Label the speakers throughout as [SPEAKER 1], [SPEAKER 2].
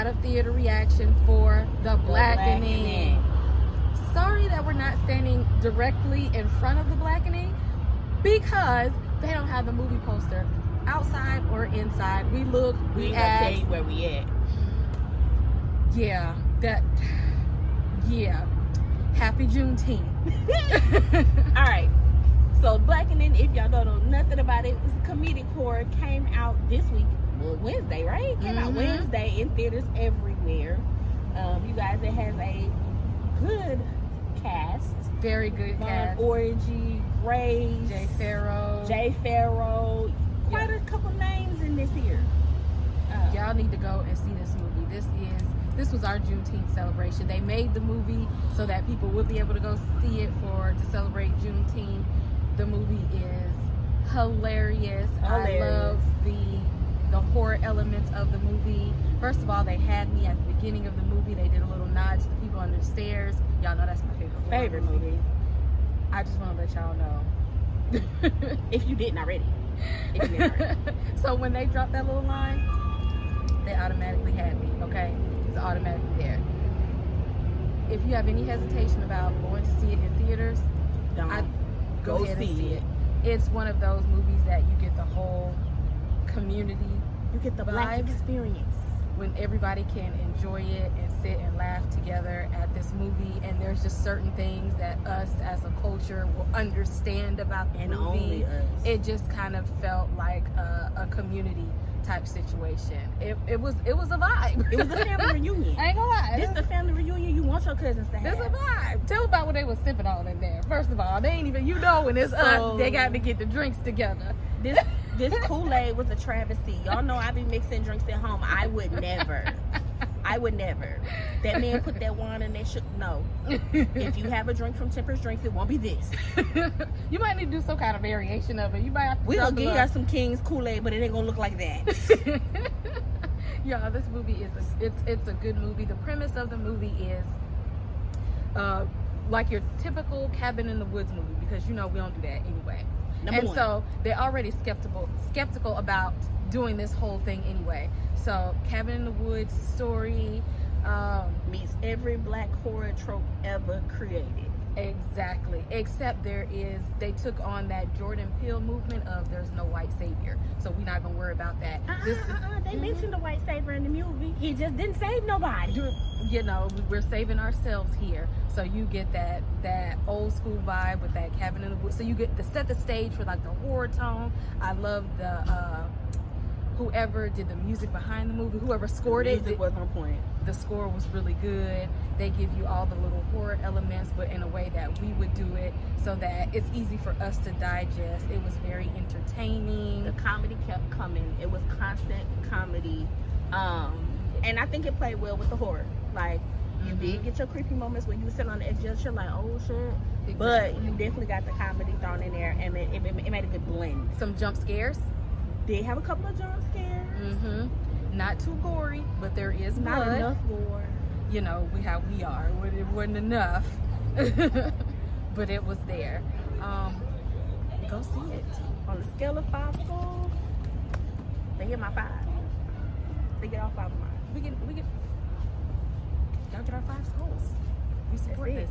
[SPEAKER 1] out of theater reaction for The Blackening.
[SPEAKER 2] Blackening.
[SPEAKER 1] Sorry that we're not standing directly in front of The Blackening because they don't have the movie poster outside or inside. We look,
[SPEAKER 2] We
[SPEAKER 1] we
[SPEAKER 2] ain't gonna tell
[SPEAKER 1] asked.
[SPEAKER 2] you where we at.
[SPEAKER 1] Yeah, that. Yeah. Happy Juneteenth.
[SPEAKER 2] All right. So Blackening, if y'all don't know nothing about it, it's a comedic horror. Came out this week, Wednesday, right? Came out
[SPEAKER 1] Mhm.
[SPEAKER 2] Wednesday in theaters everywhere. Um, you guys, it has a good cast.
[SPEAKER 1] Very good
[SPEAKER 2] Yvonne
[SPEAKER 1] cast.
[SPEAKER 2] Orji, Grace,
[SPEAKER 1] Jay Pharoah.
[SPEAKER 2] Jay Pharoah. Quite
[SPEAKER 1] Yeah.
[SPEAKER 2] a couple names in this here. Uh,
[SPEAKER 1] Y'all need to go and see this movie. This is this was our Juneteenth celebration. They made the movie so that people would be able to go see it for to celebrate Juneteenth. The movie is hilarious. I love the the horror elements of the movie. First of all, they had me at the beginning of the movie. They did a little nod to the people under the stairs. Y'all know that's my favorite
[SPEAKER 2] favorite movie.
[SPEAKER 1] I just want to let y'all know.
[SPEAKER 2] If you didn't already. If you didn't already.
[SPEAKER 1] so when they dropped that little line, they automatically had me. Okay, it's automatically there. If you have any hesitation about going to see it in theaters,
[SPEAKER 2] Don't.
[SPEAKER 1] I go,
[SPEAKER 2] Go
[SPEAKER 1] ahead and
[SPEAKER 2] see
[SPEAKER 1] see
[SPEAKER 2] it.
[SPEAKER 1] it. It's one of those movies that you get the whole community
[SPEAKER 2] you get the black experience.
[SPEAKER 1] when everybody can enjoy it and sit and laugh together at this movie. And there's just certain things that us as a culture will understand about the
[SPEAKER 2] And
[SPEAKER 1] movie. it just kind of felt like a, a community type situation. It, it was it was a vibe.
[SPEAKER 2] It was a family reunion.
[SPEAKER 1] I ain't gonna lie.
[SPEAKER 2] This the family reunion you want your cousins to have.
[SPEAKER 1] This a vibe. Tell about what they was sipping on in there. First of all, they ain't even you know when it's
[SPEAKER 2] So-
[SPEAKER 1] us, they got to get the drinks together.
[SPEAKER 2] This this Kool Aid was a travesty. Y'all know I be mixing drinks at home. I would never. I would never. That man put that wine in that shit. No. If you have a drink from Temperance Drinks, it won't be this.
[SPEAKER 1] you might need to do some kind of variation of it. You might have to We'll
[SPEAKER 2] give y'all some King's Kool Aid, but it ain't gonna look like that.
[SPEAKER 1] yeah, this movie is a, it's it's a good movie. The premise of the movie is uh like your typical cabin in the woods movie because you know we don't do that anyway.
[SPEAKER 2] Number
[SPEAKER 1] and
[SPEAKER 2] one.
[SPEAKER 1] so they're already skeptical skeptical about doing this whole thing anyway. So cabin in the woods story um
[SPEAKER 2] meets every black horror trope ever created.
[SPEAKER 1] Exactly. Except there is, they took on that Jordan Peele movement of there's no white savior. So we're not going to worry about that.
[SPEAKER 2] Uh-uh,
[SPEAKER 1] This
[SPEAKER 2] uh-uh. They
[SPEAKER 1] Mhm.
[SPEAKER 2] mentioned the white savior in the movie. He just didn't save nobody.
[SPEAKER 1] you- you know, we're saving ourselves here. So you get that, that old school vibe with that cabin in the woods. So you get to set the stage for like the horror tone. I love the, uh, whoever did the music behind the movie, whoever scored it,
[SPEAKER 2] Music was on point.
[SPEAKER 1] the score was really good. They give you all the little horror elements, but in a way that we would do it so that it's easy for us to digest. It was very entertaining.
[SPEAKER 2] The comedy kept coming. It was constant comedy. Um, and I think it played well with the horror. Like, you
[SPEAKER 1] Mhm.
[SPEAKER 2] did get your creepy moments when you were sitting on the edge of your chair, like, oh shit. But you definitely got the comedy thrown in there, and it, it, it made a good blend.
[SPEAKER 1] some jump scares.
[SPEAKER 2] Did have a couple of jump scares.
[SPEAKER 1] hmm Not too gory, but there is
[SPEAKER 2] Not
[SPEAKER 1] blood.
[SPEAKER 2] enough gore.
[SPEAKER 1] You know, we how we are. It it wasn't enough, but it was there. Um, go see it.
[SPEAKER 2] On the scale of five stars, they get my five. They get all five of mine.
[SPEAKER 1] We get we get y'all get our five schools. We support this.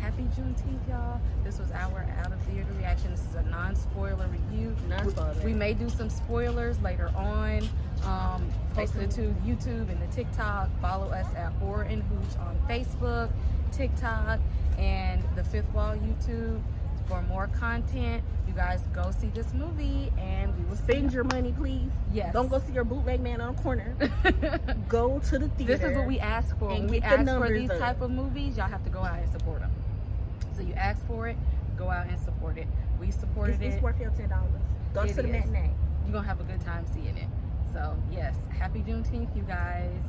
[SPEAKER 1] Happy Juneteenth, y'all. This was our out of theater reaction. This is a non-spoiler review.
[SPEAKER 2] Non-spoiler.
[SPEAKER 1] We, we may do some spoilers later on. Um, post it to YouTube and the TikTok. Follow us at Horror and Hooch on Facebook, TikTok, and the Fifth Wall YouTube for more content. You guys go see this movie, and we will
[SPEAKER 2] Spend your money, please.
[SPEAKER 1] Yes.
[SPEAKER 2] Don't go see your bootleg man on the corner. Go to the theater.
[SPEAKER 1] This is what we ask for.
[SPEAKER 2] and
[SPEAKER 1] When we ask for these
[SPEAKER 2] up.
[SPEAKER 1] type of movies, y'all have to go out and support them. So you ask for it, go out and support it. We supported
[SPEAKER 2] It's,
[SPEAKER 1] it.
[SPEAKER 2] it's worth your ten dollars. Go
[SPEAKER 1] It
[SPEAKER 2] to the matinee.
[SPEAKER 1] You're gonna have a good time seeing it. So yes, happy Juneteenth, you guys.